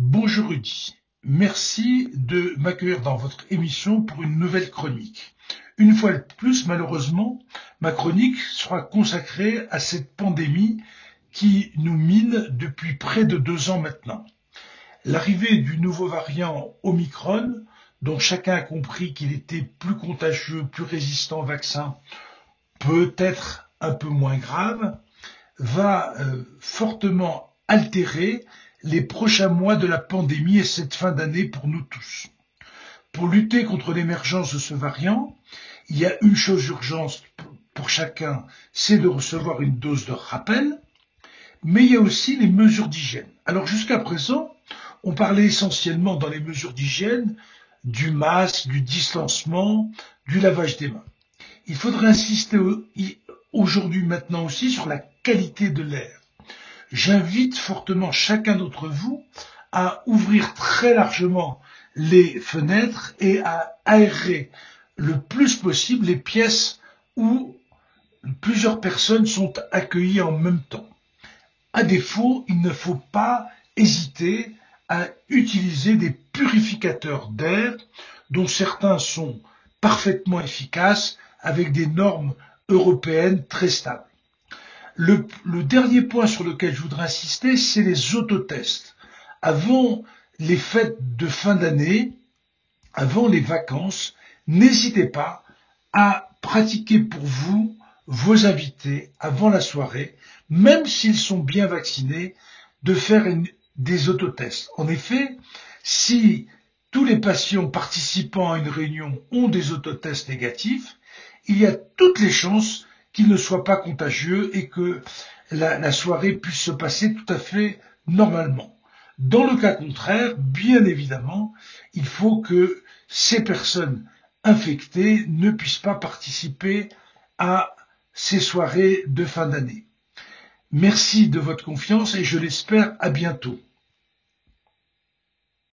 Bonjour Rudy, merci de m'accueillir dans votre émission pour une nouvelle chronique. Une fois de plus, malheureusement, ma chronique sera consacrée à cette pandémie qui nous mine depuis près de deux ans maintenant. L'arrivée du nouveau variant Omicron, dont chacun a compris qu'il était plus contagieux, plus résistant au vaccin, peut-être un peu moins grave, va euh, fortement altérer les prochains mois de la pandémie et cette fin d'année pour nous tous. Pour lutter contre l'émergence de ce variant, il y a une chose urgente pour chacun, c'est de recevoir une dose de rappel, mais il y a aussi les mesures d'hygiène. Alors jusqu'à présent, on parlait essentiellement dans les mesures d'hygiène du masque, du distancement, du lavage des mains. Il faudrait insister aujourd'hui maintenant aussi sur la qualité de l'air. J'invite fortement chacun d'entre vous à ouvrir très largement les fenêtres et à aérer le plus possible les pièces où plusieurs personnes sont accueillies en même temps. À défaut, il ne faut pas hésiter à utiliser des purificateurs d'air dont certains sont parfaitement efficaces avec des normes européennes très stables. Le, dernier point sur lequel je voudrais insister, c'est les autotests. Avant les fêtes de fin d'année, avant les vacances, n'hésitez pas à pratiquer pour vous, vos invités, avant la soirée, même s'ils sont bien vaccinés, de faire des autotests. En effet, si tous les patients participant à une réunion ont des autotests négatifs, il y a toutes les chances qu'ils ne soient pas contagieux et que la, soirée puisse se passer tout à fait normalement. Dans le cas contraire, bien évidemment, il faut que ces personnes infectées ne puissent pas participer à ces soirées de fin d'année. Merci de votre confiance et je l'espère à bientôt.